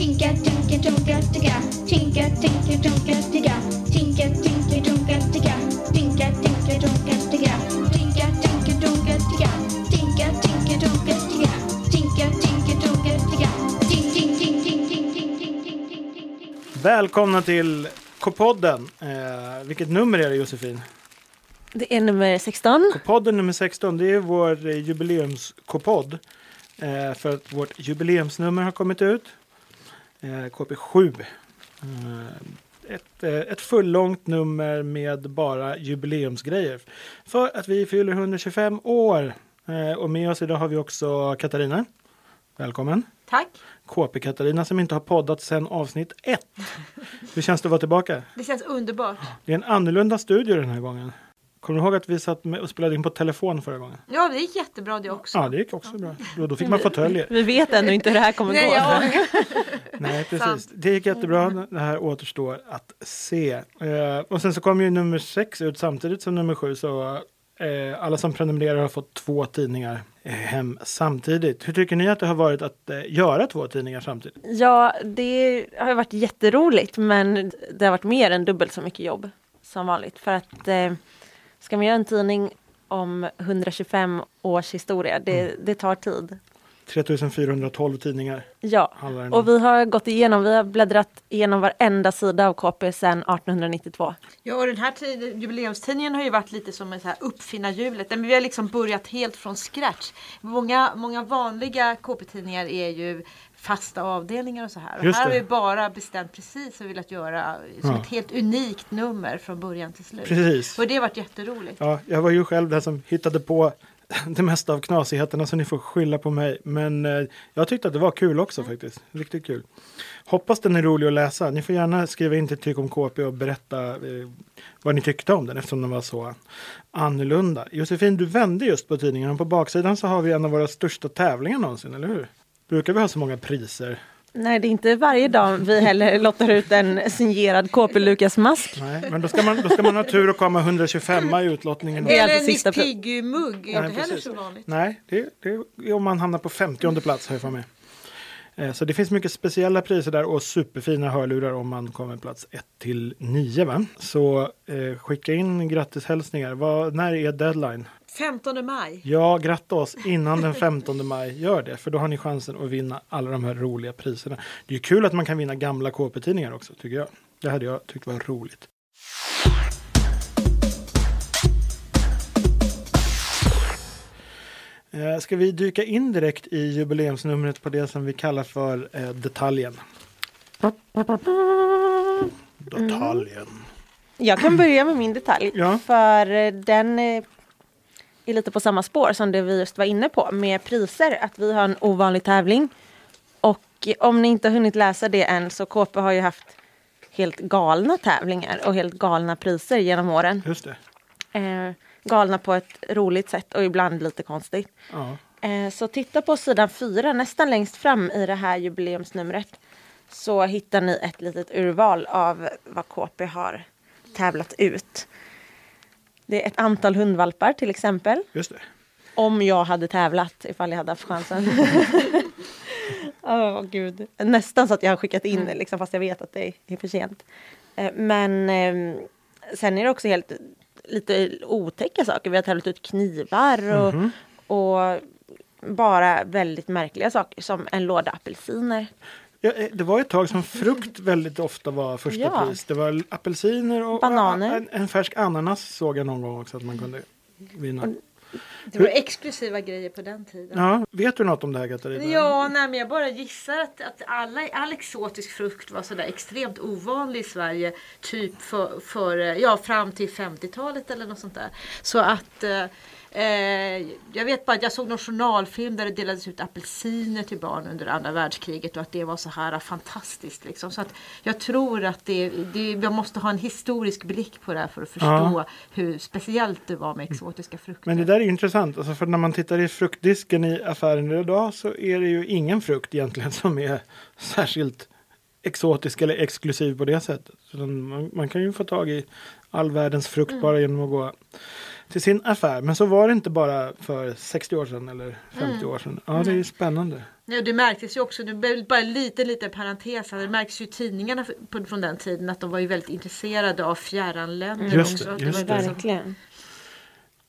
Tinka, tinka, tunka, ticka. Tinka, tinka, tunka, ticka. Tinka, tinka, tunka, ticka. Tinka, tinka, tunka, ticka. Tinka, tinka, tunka, ticka. Tinka, tinka, tunka, ticka. Tinka, tinka, tunka, ticka. Tink, tink, tink, tink, tink, tink, tink, tink. Välkomna till K-podden. Eh, vilket nummer är det Josefin? Det är nummer 16. K-podden nummer 16, det är vår jubileums-K-podd. Eh, för att vårt jubileumsnummer har kommit ut. Eh, KP7. Eh, ett, eh, ett fullångt nummer med bara jubileumsgrejer. För att vi fyller 125 år. Och med oss idag har vi också Katarina. Välkommen. Tack. KP-Katarina som inte har poddat sedan avsnitt 1. Hur känns det att vara tillbaka? Det känns underbart. Det är en annorlunda studio den här gången. Kommer du ihåg att vi satt med och spelade in på telefon förra gången? Ja, det gick jättebra det också. Ja, det gick också bra. Då, då fick man fåtöljer. Vi vet ännu inte hur det här kommer Nej, gå. ja. Nej, precis. Sant. Det gick jättebra. Det här återstår att se. Eh, och sen så kom ju nummer sex ut samtidigt som nummer sju. Så eh, alla som prenumererar har fått två tidningar eh, hem samtidigt. Hur tycker ni att det har varit att eh, göra två tidningar samtidigt? Ja, det har ju varit jätteroligt men det har varit mer än dubbelt så mycket jobb som vanligt. För att eh, ska man göra en tidning om 125 års historia, det, det tar tid. 3412 tidningar Ja, och vi har gått igenom, vi har bläddrat igenom varenda sida av KP sedan 1892. Ja, och den här tiden, jubileumstidningen har ju varit lite som en så här uppfinnarhjulet. Men vi har liksom börjat helt från scratch. Många, många vanliga KP-tidningar är ju fasta avdelningar och så här. Och här har vi bara bestämt precis vad vi velat göra som Ja. ett helt unikt nummer från början till slut. Precis. Och det har varit jätteroligt. Ja, jag var ju själv den som hittade på det mesta av knasigheterna så ni får skylla på mig. Men eh, jag tyckte att det var kul också faktiskt. Riktigt kul. Hoppas den är rolig att läsa. Ni får gärna skriva in till Tyck om KP och berätta eh, vad ni tyckte om den eftersom den var så annorlunda. Josefin, du vände just på tidningen och på baksidan så har vi en av våra största tävlingar någonsin, eller hur? Brukar vi ha så många priser? Nej, det är inte varje dag vi heller lottar ut en signerad KP Lukas mask. Nej, men då ska man, då ska man ha tur att komma 125 i utlottningen. Det är Eller en Miss Piggy-mugg, inte heller precis. så vanligt. Nej, det, det är om man hamnar på 50 plats har jag för mig. Eh, Så det finns mycket speciella priser där och superfina hörlurar om man kommer plats 1 till 9. Va? Så eh, skicka in grattishälsningar. Vad, när är deadline? 15 maj. Ja, gratta oss innan den 15 maj. Gör det, för då har ni chansen att vinna alla de här roliga priserna. Det är ju kul att man kan vinna gamla KP-tidningar också, tycker jag. Det hade jag tyckt var roligt. Eh, Ska vi dyka in direkt i jubileumsnumret på det som vi kallar för eh, detaljen? Detaljen. Jag kan börja med min detalj. Ja. För eh, den eh, är lite på samma spår som det vi just var inne på med priser. Att vi har en ovanlig tävling. Och om ni inte har hunnit läsa det än så KP har ju haft helt galna tävlingar och helt galna priser genom åren. Just det. Eh, galna på ett roligt sätt och ibland lite konstigt. Ja. Eh, så titta på sidan fyra, nästan längst fram i det här jubileumsnumret. Så hittar ni ett litet urval av vad KP har tävlat ut. Det är ett antal hundvalpar till exempel. Just det. Om jag hade tävlat ifall jag hade haft chansen. Åh gud. Nästan så att jag har skickat in det liksom, fast jag vet att det är för sent. Eh, Men eh, sen är det också helt lite otäcka saker. Vi har tävlat ut knivar och, och bara väldigt märkliga saker som en låda apelsiner. Ja, eh, det var ett tag som frukt väldigt ofta var första Ja. pris. Det var apelsiner och Bananer. En, en färsk ananas såg jag någon gång också att man kunde vinna. Det var exklusiva grejer på den tiden. Ja, vet du något om det här Katarina? Ja, nej, men jag bara gissar att, att alla, all exotisk frukt var sådär extremt ovanlig i Sverige. Typ för, för, ja, fram till 50-talet eller något sånt där. Så att eh, jag vet bara att jag såg någon journalfilm där det delades ut apelsiner till barn under andra världskriget och att det var så här fantastiskt. Liksom. Så att jag tror att det, det, jag måste ha en historisk blick på det här för att förstå Ja. hur speciellt det var med exotiska frukter. Men det där är intressant, alltså för när man tittar i fruktdisken i affären idag så är det ju ingen frukt egentligen som är särskilt exotisk eller exklusiv på det sättet. Man, man kan ju få tag i all världens frukt Mm. bara genom att gå till sin affär. Men så var det inte bara för 60 år sedan eller 50 Mm. år sedan. Ja, det är ju spännande. Ja, det märktes ju också, det blev bara en liten, liten parentes, här, det märks ju i tidningarna på, från den tiden att de var ju väldigt intresserade av fjärran länder Just också. det, just var det. liksom- Verkligen.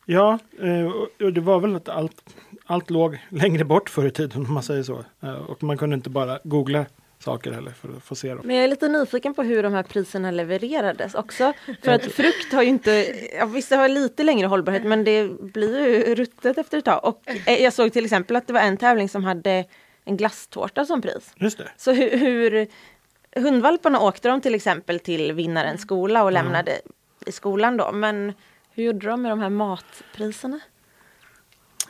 Ja, eh, och- och det var väl att allt, allt låg längre bort förr i tiden om man säger så. Eh, Och man kunde inte bara googla saker heller för att få se dem. Men jag är lite nyfiken på hur de här priserna levererades också. För att frukt har ju inte, ja, visst det har lite längre hållbarhet men det blir ju ruttet efter ett tag. Och eh, jag såg till exempel att det var en tävling som hade en glasstårta som pris. Just det. Så hur, hur hundvalparna åkte de till exempel till vinnarens skola och lämnade i skolan då. Men hur gjorde de med de här matpriserna?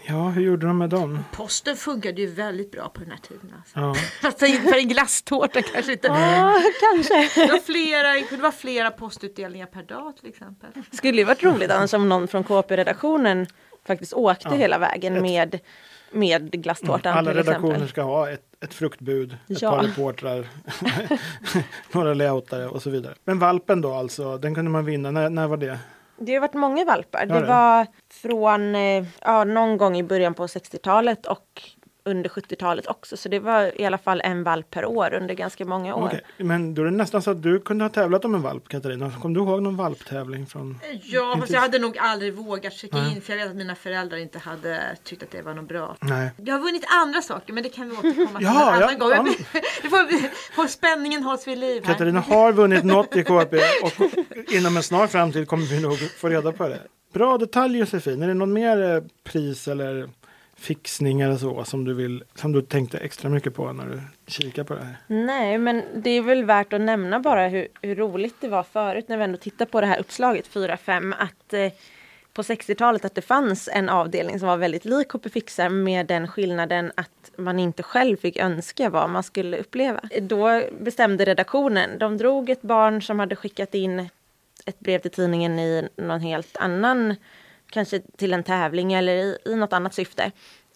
Ja, hur gjorde de med dem? Posten funkade ju väldigt bra på den här tiden. Alltså. Ja. Fast för för en glasstårta kanske inte. Ja, kanske. Det var flera, det kunde vara flera postutdelningar per dag till exempel. Skulle ju varit roligt annars om någon från KP-redaktionen faktiskt åkte Ja. hela vägen med, med glasstårtan Alla till exempel. redaktioner ska ha ett, ett fruktbud, ett Ja. par reportrar, några layoutare och så vidare. Men valpen då alltså, den kunde man vinna. När, när var det? Det har varit många valpar. Det. var från eh, ja, någon gång i början på 60-talet och under 70-talet också. Så det var i alla fall en valp per år under ganska många år. Okej, Men då är det nästan så att du kunde ha tävlat om en valp Katarina. Kommer du ihåg någon valptävling från? Ja, fast jag hade nog aldrig vågat skicka Nej. in för jag vet att mina föräldrar inte hade tyckt att det var något bra. Nej. Jag har vunnit andra saker men det kan vi återkomma till Ja, en ja, annan gång. ja. Det får, får spänningen hålls vid liv här. Katarina har vunnit något i KP och inom en snar framtid kommer vi nog få reda på det. Bra detalj Josefin. Är det någon mer eh, pris eller fixningar och så som du, vill, som du tänkte extra mycket på när du kikade på det här? Nej, men det är väl värt att nämna bara hur, hur roligt det var förut när vi ändå tittar på det här uppslaget 4-5 att eh, på 60-talet att det fanns en avdelning som var väldigt lik HP-fixar med den skillnaden att man inte själv fick önska vad man skulle uppleva. Då bestämde redaktionen. De drog ett barn som hade skickat in ett brev till tidningen i någon helt annan, kanske till en tävling eller i, i något annat syfte.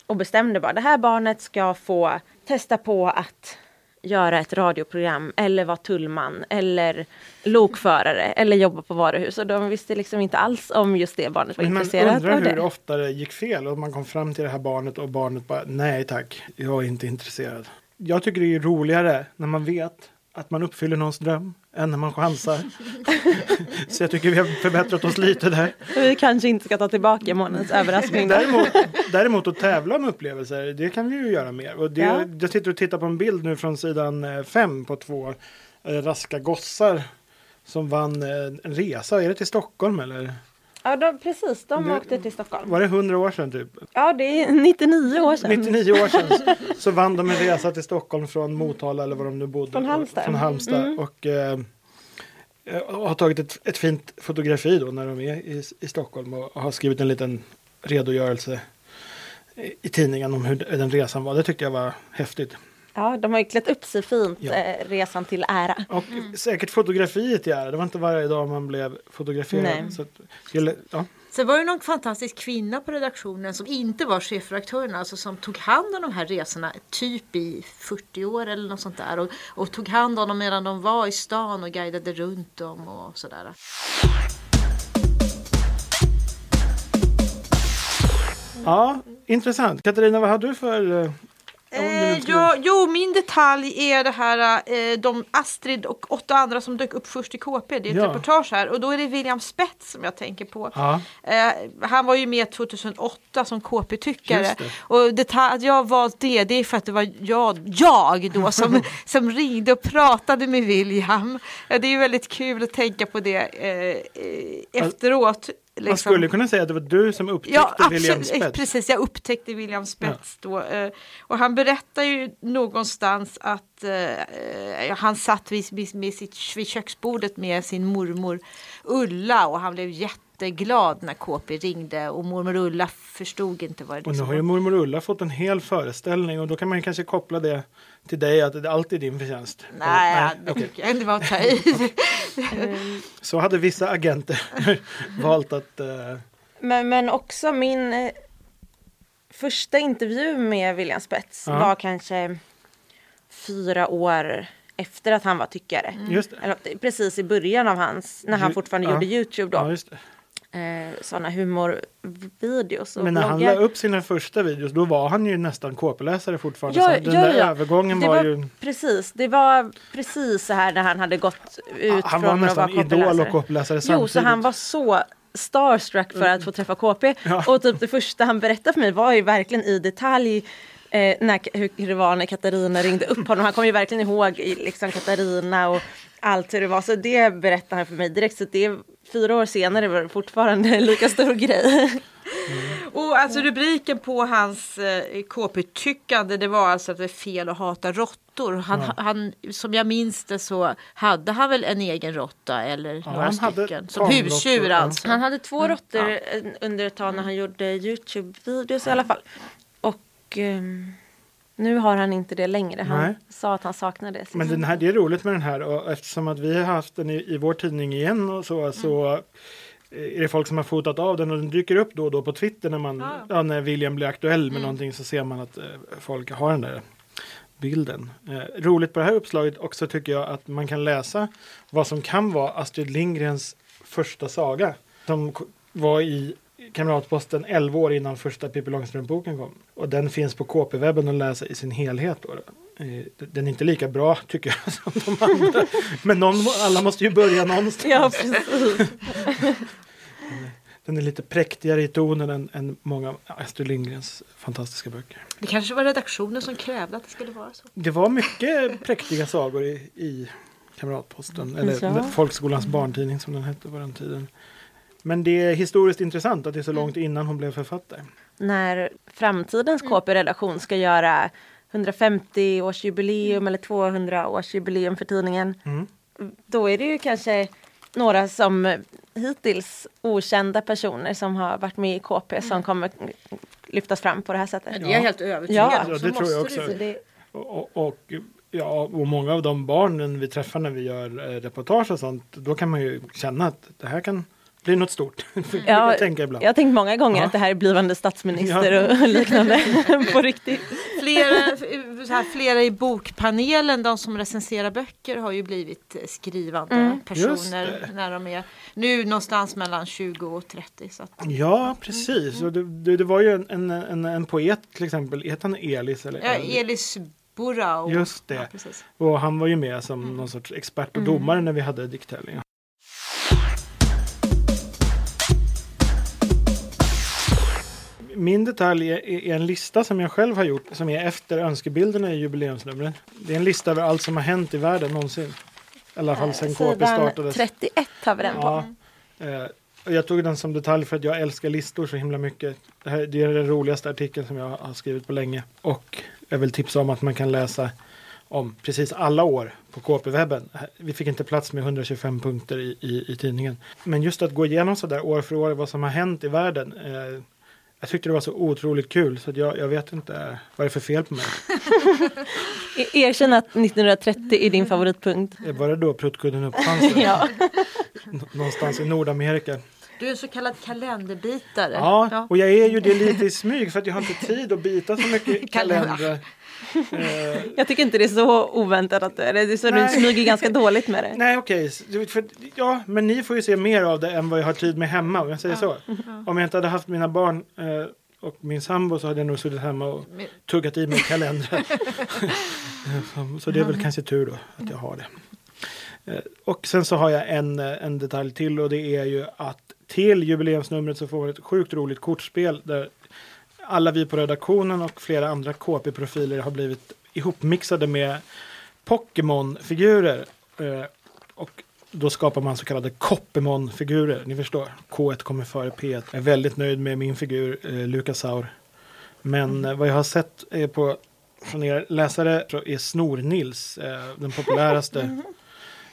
Och bestämde bara det här barnet ska få testa på att göra ett radioprogram eller vara tullman eller lokförare eller jobba på varuhus. Och de visste liksom inte alls om just det barnet var Men man intresserat undrar av hur det. ofta det gick fel och man kom fram till det här barnet och barnet bara nej tack, jag är inte intresserad. Jag tycker det är roligare när man vet att man uppfyller någons dröm än när man chansar. Så jag tycker vi har förbättrat oss lite där. Vi kanske inte ska ta tillbaka månadens överraskning. Däremot, däremot att tävla om upplevelser, det kan vi ju göra mer. Och det, Ja. Jag sitter och tittar på en bild nu från sidan eh, fem på två eh, raska gossar som vann eh, en resa. Är det till Stockholm eller? Ja, de, precis. De Det- åkte till Stockholm. Var det 100 år sedan typ? Ja, det är 99 år sedan. 99 år sedan så vann de en resa till Stockholm från Motala eller var de nu bodde. Från Halmstad. Från Halmstad. Och eh, eh, har tagit ett, ett fint fotografi då när de är i, i Stockholm och har skrivit en liten redogörelse i, i tidningen om hur den resan var. Det tyckte jag var häftigt. Ja, de har ju klätt upp sig fint, Ja. eh, resan till ära. Och säkert fotografiet i ära. Det var inte varje dag man blev fotograferad. Nej. Så att, skulle, ja. Sen var det någon fantastisk kvinna på redaktionen som inte var chefredaktören, alltså som tog hand om de här resorna typ i 40 år eller något sånt där och, och tog hand om dem medan de var i stan och guidade runt dem och sådär. ja, intressant. Katarina, vad har du för... eh, Eh, ja, jo, min detalj är det här, eh, de Astrid och åtta andra som dök upp först i KP. Det är ett Ja. reportage här och då är det William Spets som jag tänker på. Ja. Eh, han var ju med 2008 som KP-tyckare. Och att jag har valt det, det är för att det var jag, jag då som, som ringde och pratade med William. Det är ju väldigt kul att tänka på det eh, eh, efteråt. Man liksom. skulle kunna säga att det var du som upptäckte Ja, William absolut. Spets. Precis, jag upptäckte William Spets då. eh, Och han berättar ju någonstans att eh, han satt vid, vid, med sitt, vid köksbordet med sin mormor Ulla och han blev jätteglad när KP ringde och mormor Ulla förstod inte vad det Och nu liksom har ju var. mormor Ulla fått en hel föreställning och då kan man ju kanske koppla det till dig att det alltid är din förtjänst. Nej, Eller? det tycker jag inte var att ta i. Så hade vissa agenter valt att... eh, Men, men också min eh, första intervju med William Spets Ja. var kanske fyra år efter att han var tyckare. Just det. Eller, precis i början av hans, när han fortfarande ja. gjorde Youtube Ja, då. just det. Eh, sådana humorvideos och Men när han bloggar. la upp sina första videos då var han ju nästan KP-läsare fortfarande. Ja, så den ja, där ja. övergången det var, var ju... Precis, det var precis så här när han hade gått ut Han var från att nästan vara idol och KP-läsare. KP-läsare Jo, samtidigt. så han var så starstruck för att få träffa KP. Ja. Och typ det första han berättade för mig var ju verkligen i detalj eh, när, hur, hur det var när Katarina ringde upp honom. Han kom ju verkligen ihåg i, liksom, Katarina och allt hur det var. Så det berättade han för mig direkt. Så det, fyra år senare var det fortfarande en lika stor grej. Och alltså rubriken på hans eh, KP-tyckande det var alltså att det är fel att hata råttor. Han, han, som jag minns det så hade han väl en egen råtta eller några han hade stycken. Som husdjur ja. alltså. Han hade två råttor eh, under ett tag när han gjorde Youtube-videos i alla fall. Ehm, nu har han inte det längre. Han Nej. sa att han saknade det. Men den här, det är roligt med den här och eftersom att vi har haft den i, i vår tidning igen och så, så Mm. eh, är det folk som har fotat av den och den dyker upp då och då på Twitter när, man, Ja. ja, när William blir aktuell Mm. med någonting så ser man att eh, folk har den där bilden. Eh, roligt på det här uppslaget också tycker jag att man kan läsa vad som kan vara Astrid Lindgrens första saga som var i Kamratposten 11 år innan första Pippi Långstrump-boken kom. Och den finns på KP-webben att läsa i sin helhet. Då. Eh, Den är inte lika bra tycker jag som de andra. Men någon, alla måste ju börja någonstans. Ja, precis. Den är lite präktigare i tonen än, än många av Astrid Lindgrens fantastiska böcker. Det kanske var redaktionen som krävde att det skulle vara så. Det var mycket präktiga sagor i, i Kamratposten. Eller Ja. Folkskolans barntidning som den hette på den tiden. Men det är historiskt intressant att det är så långt innan hon blev författare. När framtidens KP-redaktion ska göra 150-årsjubileum eller 200-årsjubileum för tidningen. Mm. Då är det ju kanske några som hittills okända personer som har varit med i KP som kommer lyftas fram på det här sättet. Det är jag helt övertygad Ja. Ja, Så det tror jag måste också. Så det, Och, och, och, ja, och många av de barnen vi träffar när vi gör eh, reportage och sånt, då kan man ju känna att det här kan bli något stort. Ja, jag tänker ibland. jag har tänkt många gånger Ja. att det här är blivande statsminister och liknande på riktigt. Flera, så här, flera i bokpanelen, de som recenserar böcker, har ju blivit skrivande Mm. Personer när de är nu någonstans mellan 20 och 30. Så att, Ja, precis. Och det, det, det var ju en, en, en, en poet till exempel, heter han Elis? Eller? ja, Elis Burau. Just det. Ja, precis. Och han var ju med som någon sorts expert och domare när vi hade dikttävlingar. Min detalj är, en lista som jag själv har gjort som är efter önskebilderna i jubileumsnumret. Det är en lista över allt som har hänt i världen någonsin. I alla fall sedan KP startades. 31 har vi den på. Ja. Eh, jag tog den som detalj för att jag älskar listor så himla mycket. Det, här, det är den roligaste artikeln som jag har skrivit på länge. Och jag vill tipsa om att man kan läsa om precis alla år på KP-webben. Vi fick inte plats med 125 punkter i, i, i tidningen. Men just att gå igenom så där år för år vad som har hänt i världen. Eh, jag tyckte det var så otroligt kul så jag, jag vet inte vad det är för fel på mig. E- Erkänn att 1930 är din favoritpunkt. Var det då pruttkudden uppfanns? Ja. Nå- Någonstans i Nordamerika. Du är en så kallad kalenderbitare. Ja, och jag är ju det lite i smyg för att jag har inte tid att byta så mycket kalendrar. Jag tycker inte det är så oväntat att du det. Är så du Nej. smyger ganska dåligt med det. nej, okej. för- Ja, men ni får ju se mer av det än vad jag har tid med hemma, om jag säger så. Om jag inte hade haft mina barn eh, och min sambo så hade jag nog suttit hemma och tuggat i mig kalendrar. så, det är väl kanske tur då att jag har det. Eh, och sen så har jag en, eh, en detalj till och det är ju att till jubileumsnumret så får man ett sjukt roligt kortspel där alla vi på redaktionen och flera andra KP-profiler har blivit ihopmixade med Pokémon-figurer. Eh, och då skapar man så kallade Koppemon-figurer. Ni förstår, K1 kommer före P1. Jag är väldigt nöjd med min figur, eh, Lucasaur. Men eh, vad jag har sett eh, på, från er läsare så är Snor-Nils eh, den populäraste.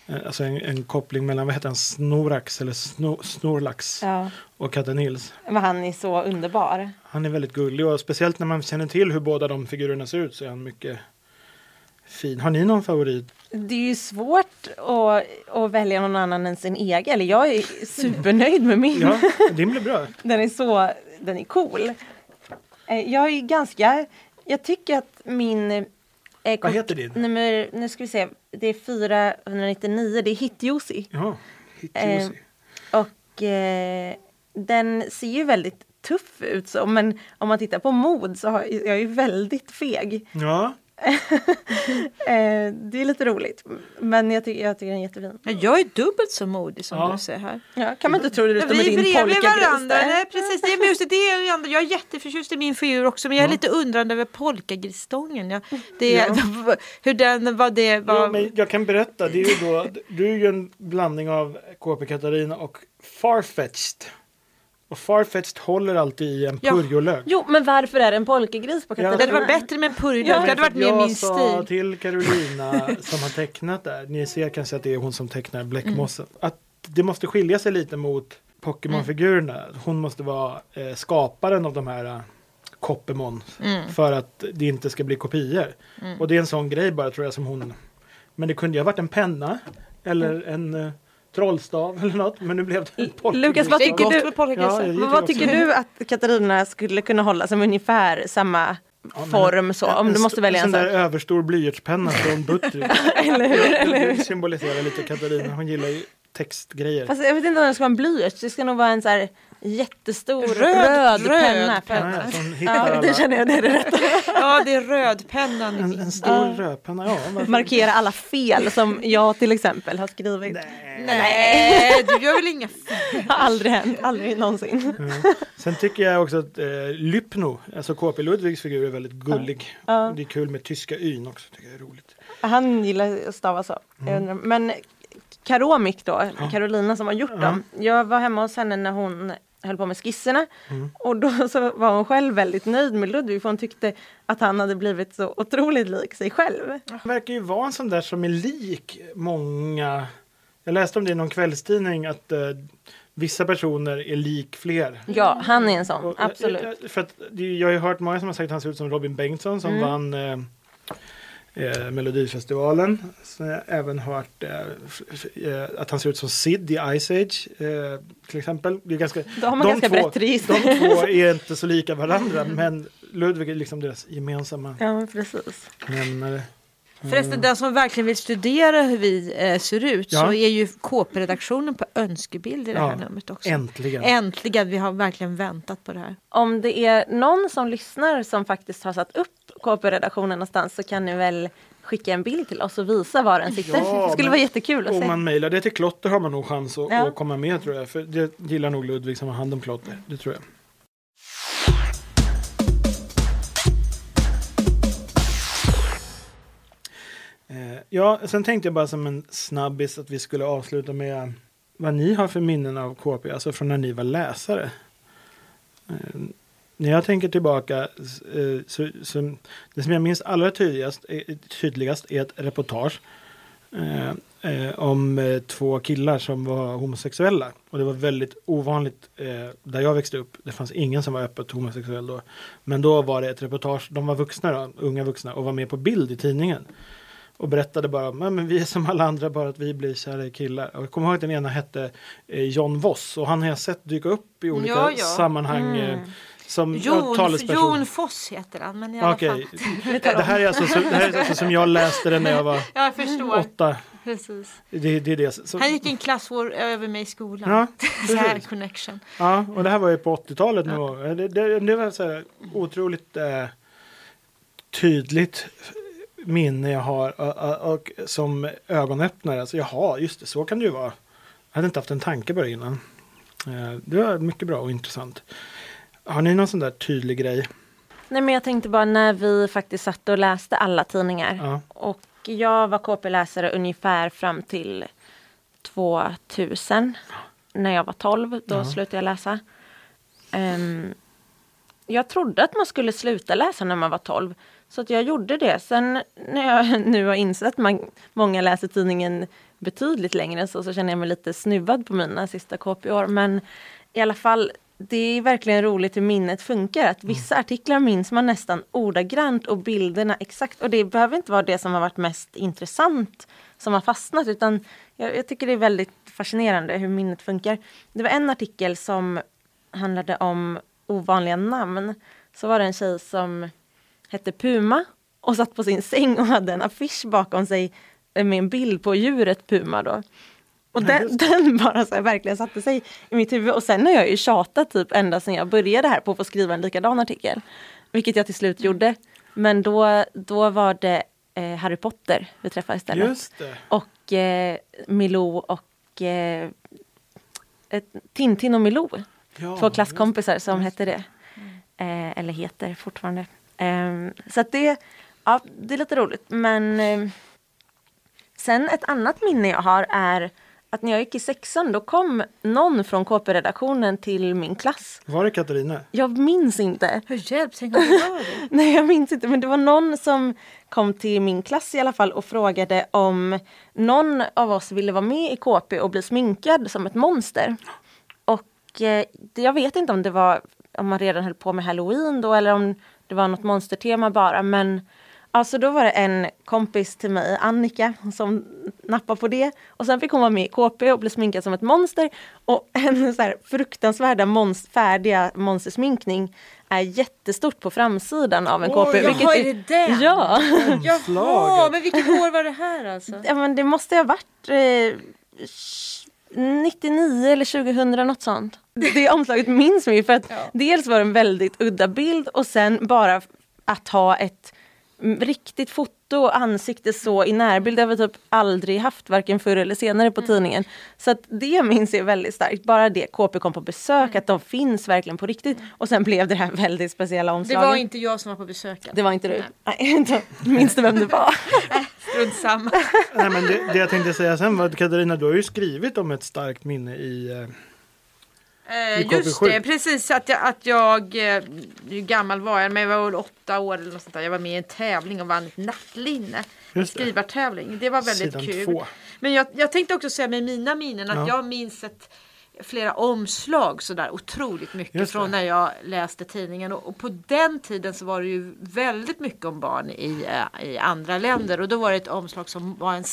Eh, alltså en, en koppling mellan, vad heter han, Snorax eller Sno, Snorlax Ja. och katten Nils. Men han är så underbar. Han är väldigt gullig och speciellt när man känner till hur båda de figurerna ser ut så är han mycket fin. Har ni någon favorit? Det är ju svårt att, att välja någon annan än sin egen. Eller jag är supernöjd med min. Ja, din blir bra. Den är så, den är cool. Eh, Jag är ganska, jag tycker att min Eh, Vad heter din? Nummer, nu ska vi se, det är 499, det är Hitjosi. Ja, hit Eh. Och eh, den ser ju väldigt tuff ut så, men om man tittar på mod så har jag är ju väldigt feg. Ja, det är lite roligt, men jag, tycker jag tycker den är jättefin. Ja, Jag är dubbelt så modig som Ja. du ser här. Ja, kan man inte tro det Ja, vi är din bredvid polkagris varandra. där? Nej, precis, det är mysigt. Det är ju ändå, jag är jätteförtjust i min figur också men jag är lite undrande över polkagrisstången. Jag, det, Ja. Hur den, vad det jo, var. men jag kan berätta. Det är ju då, du är ju en blandning av KP Katarina och Farfetched. Och Farfetched håller alltid i en Ja. purjolök. Jo, men varför är det en polkagris på Ja, det hade varit bättre med en purjolök. Ja, det hade varit mer jag min sa stil. till Carolina som har tecknat där, ni ser kanske att det är hon som tecknar bläckmossen, Mm. att det måste skilja sig lite mot Pokémon-figurerna. Hon måste vara eh, skaparen av de här eh, Coppemon Mm. för att det inte ska bli kopior. Och det är en sån grej bara tror jag som hon Men det kunde ju ha varit en penna eller en eh, trollstav eller något men nu blev det en. Lukas, vad tycker du? Ja, jag vad också. tycker du att Katarina skulle kunna hålla som ungefär samma men form så? Om du måste välja en sån där överstor blyertspenna från Buttrick. Eller hur? Eller hur? Det symboliserar lite Katarina. Hon gillar ju textgrejer. Fast jag vet inte om det ska vara en blyerts. Det ska nog vara en så här jättestor Röd- röd, röd penna. penna. Ja, ja, Ja, det känner jag det är det rätta. Ja, det är rödpennan. En, en stor rödpenna, ja. varför- Markera alla fel som jag till exempel har skrivit. Nej, du gör väl inga fel? Har aldrig hänt, aldrig någonsin. Sen tycker jag också att eh, Lypno, alltså KP Ludvigs figur är väldigt gullig. Ja. Det är kul med tyska yn också, tycker jag är roligt. Han gillar att stava så. Undrar- Men Karomik då, Carolina som har gjort dem. Jag var hemma hos henne när hon höll på med skisserna. Och då så var hon själv väldigt nöjd med Ludvig för hon tyckte att han hade blivit så otroligt lik sig själv. Han verkar ju vara en sån där som är lik många. Jag läste om det i någon kvällstidning att eh, vissa personer är lik fler. Ja, han är en sån, Och, eh, absolut. eh, För att, jag har ju hört många som har sagt att han ser ut som Robin Bengtsson som Mm. vann eh, eh, Melodifestivalen. Så jag har även hört eh, eh, att han ser ut som Sid i Ice Age eh, till exempel. Det är ganska, Då har man ganska två, brett register. De två är inte så lika varandra men Ludvig är liksom deras gemensamma Ja, men precis. nämnare. Förresten, den som verkligen vill studera hur vi eh, ser ut Ja. så är ju KP-redaktionen på önskebild i det här Ja, numret också. Äntligen. Äntligen, vi har verkligen väntat på det här. Om det är någon som lyssnar som faktiskt har satt upp KP-redaktionen någonstans så kan ni väl skicka en bild till oss och visa var den sitter. Ja, det skulle men vara jättekul att Om se. man mejlar det till Klotter har man nog chans att, Ja. att komma med tror jag. För det gillar nog Ludvig som har hand om Klotter. Det tror jag. Eh, Ja, sen tänkte jag bara som en snabbis att vi skulle avsluta med vad ni har för minnen av KP, alltså från när ni var läsare. Eh, När jag tänker tillbaka, eh, så, så, det som jag minns allra tydligast, är- tydligast är ett reportage eh, eh, om eh, två killar som var homosexuella. Och det var väldigt ovanligt eh, där jag växte upp. Det fanns ingen som var öppet homosexuell då. Men då var det ett reportage, de var vuxna då, unga vuxna och var med på bild i tidningen. Och berättade bara, "Nej, men vi är som alla andra bara att vi blir kära i killar. Och jag kommer ihåg att den ena hette eh, John Voss och han har jag sett dyka upp i olika Ja, ja. sammanhang. Eh, som ja, Jon, talesperson. Jon Foss heter han. Men i alla Okej, fall. det här är alltså, så, det här är alltså som jag läste den när jag var Ja, jag förstår. åtta. Precis. Det, det är det. Så, Han gick en klass över mig i skolan. Ja, så här connection. Ja, och det här var ju på 80-talet. nu. Det, det, det var så här otroligt eh, tydligt minne jag har och, och, som ögonöppnare. Alltså, jaha, just det, så kan det ju vara. Jag hade inte haft en tanke på det innan. Eh, det var mycket bra och intressant. Har ni någon sån där tydlig grej? Nej men jag tänkte bara när vi faktiskt satt och läste alla tidningar. Ja. Och jag var KP-läsare ungefär fram till 2000. När jag var 12, då Ja. slutade jag läsa. Ehm, jag trodde att man skulle sluta läsa när man var 12. Så att jag gjorde det. Sen när jag nu har insett att man, många läser tidningen betydligt längre så, så känner jag mig lite snuvad på mina sista KP-år. Men i alla fall, det är verkligen roligt hur minnet funkar. Att vissa artiklar minns man nästan ordagrant och bilderna exakt. Och det behöver inte vara det som har varit mest intressant som har fastnat. Utan jag, jag tycker det är väldigt fascinerande hur minnet funkar. Det var en artikel som handlade om ovanliga namn. Så var det en tjej som hette Puma och satt på sin säng och hade en affisch bakom sig med en bild på djuret Puma då. Och den, den bara så här, verkligen satte sig i mitt huvud. Och sen har jag ju tjatat typ ända sedan jag började här på att få skriva en likadan artikel. Vilket jag till slut gjorde. Men då, då var det eh, Harry Potter vi träffade istället. Just det. Och eh, Milou och eh, Tintin och Milou. Ja, Två klasskompisar som hette det. Eh, eller heter fortfarande. Eh, så att det, ja, det är lite roligt. Men eh, sen ett annat minne jag har är att när jag gick i sexan då kom någon från KP-redaktionen till min klass. Var det Katarina? Jag minns inte. Hur hjälp, tänk om det var det. Nej jag minns inte men det var någon som kom till min klass i alla fall och frågade om någon av oss ville vara med i KP och bli sminkad som ett monster. Och eh, jag vet inte om det var om man redan höll på med halloween då eller om det var något monstertema bara men Alltså då var det en kompis till mig, Annika, som nappade på det. Och sen fick hon vara med i KP och bli sminkad som ett monster. Och en så här fruktansvärda mons- färdiga monstersminkning är jättestort på framsidan av en Oj, KP. Jaha, är det den? Ja. Jaha, men vilket år var det här alltså? ja, men det måste ha varit eh, 99 eller 2000 något sånt. Det omslaget minns vi för att Ja. dels var det en väldigt udda bild och sen bara att ha ett riktigt foto och ansikte så i närbild det har vi typ aldrig haft varken förr eller senare på tidningen. Så att det minns jag väldigt starkt. Bara det KP kom på besök, att de finns verkligen på riktigt. Och sen blev det här väldigt speciella Det omslaget. var inte jag som var på besök. det var inte du? Nej, då minns du vem det var? Strunt samma. Nej, men det, det jag tänkte säga sen var att Katarina, du har ju skrivit om ett starkt minne i... Eh, just KP7. det, precis att jag, att jag eh, hur gammal var jag, men jag var väl åtta år eller något sånt där. Jag var med i en tävling och vann ett nattlinne. Just det. skrivartävling. Det var väldigt Sidan kul. två. Men jag, jag tänkte också säga med mina minnen att Ja. jag minns ett, flera omslag sådär otroligt mycket från när jag läste tidningen. Och, och på den tiden så var det ju väldigt mycket om barn i, eh, i andra länder. Och då var det ett omslag som var en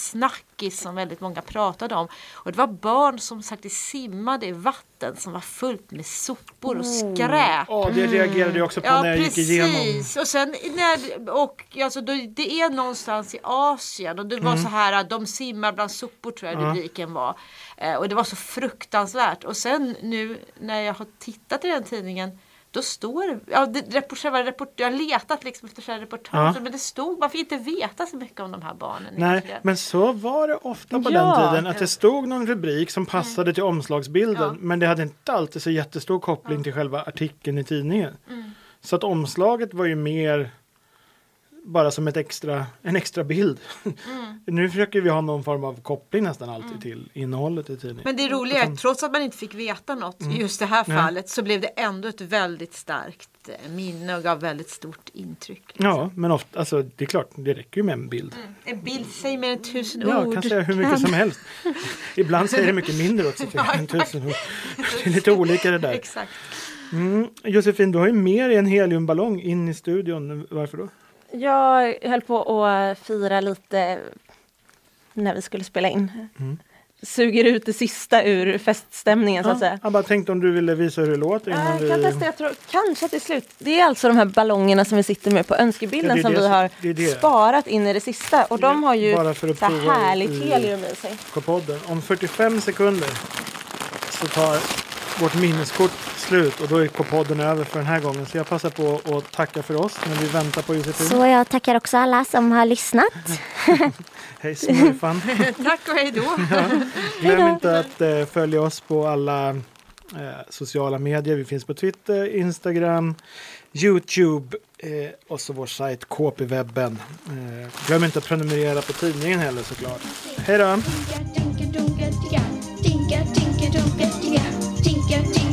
snackis som väldigt många pratade om. Och det var barn som faktiskt simmade i vatten som var fullt med sopor och skräp. Ja, det reagerade jag också på Ja när jag gick precis. igenom. Och sen när, och alltså då, det är någonstans i Asien och det var så här att de simmar bland sopor tror jag Ja. rubriken var. Eh, och det var så fruktansvärt. Och sen nu när jag har tittat i den tidningen då står ja, det report, själva report, jag har letat liksom efter själva reportagen Ja. men det stod, man fick inte veta så mycket om de här barnen. Nej, egentligen. men så var det ofta på Ja. den tiden. Att det stod någon rubrik som passade till omslagsbilden. Ja. Men det hade inte alltid så jättestor koppling till själva artikeln i tidningen. Mm. Så att omslaget var ju mer bara som ett extra, en extra bild. Mm. nu försöker vi ha någon form av koppling nästan alltid till innehållet i tidningen. Men det roliga är att trots att man inte fick veta något i just det här fallet så blev det ändå ett väldigt starkt eh, minne och gav väldigt stort intryck. liksom. Ja, men ofta, alltså det är klart, det räcker ju med en bild. En bild säger mer än tusen Ja, ord. kan säga hur mycket som helst. Ibland säger det mycket mindre också, jag, än tusen ord. Det är lite olika det där. Exakt. Mm. Josefin, du har ju med dig en heliumballong in i studion. Varför då? Jag höll på att fira lite när vi skulle spela in. Suger ut det sista ur feststämningen så att säga. jag bara tänkte om du ville visa hur det låter innan Jag kan vi... testa, jag tror kanske är slut. Det är alltså de här ballongerna som vi sitter med på önskebilden Ja, som det vi har det det. sparat in i det sista. Och de har ju Bara för att så här härligt helium i sig. på podden. Om 45 sekunder så tar vårt minneskort slut och då är K-podden över för den här gången. Så jag passar på att tacka för oss när vi väntar på Josefin. Så jag tackar också alla som har lyssnat. Hej smurfan! Tack och hej då. Glöm inte att eh, följa oss på alla eh, sociala medier. Vi finns på Twitter, Instagram, Youtube eh, och så vår sajt KP-webben. Eh, glöm inte att prenumerera på tidningen heller såklart. Hej då! Tinka, tinka, dunka, ticka. Tinka, tinka, dunka, ticka. Tinka, tinka,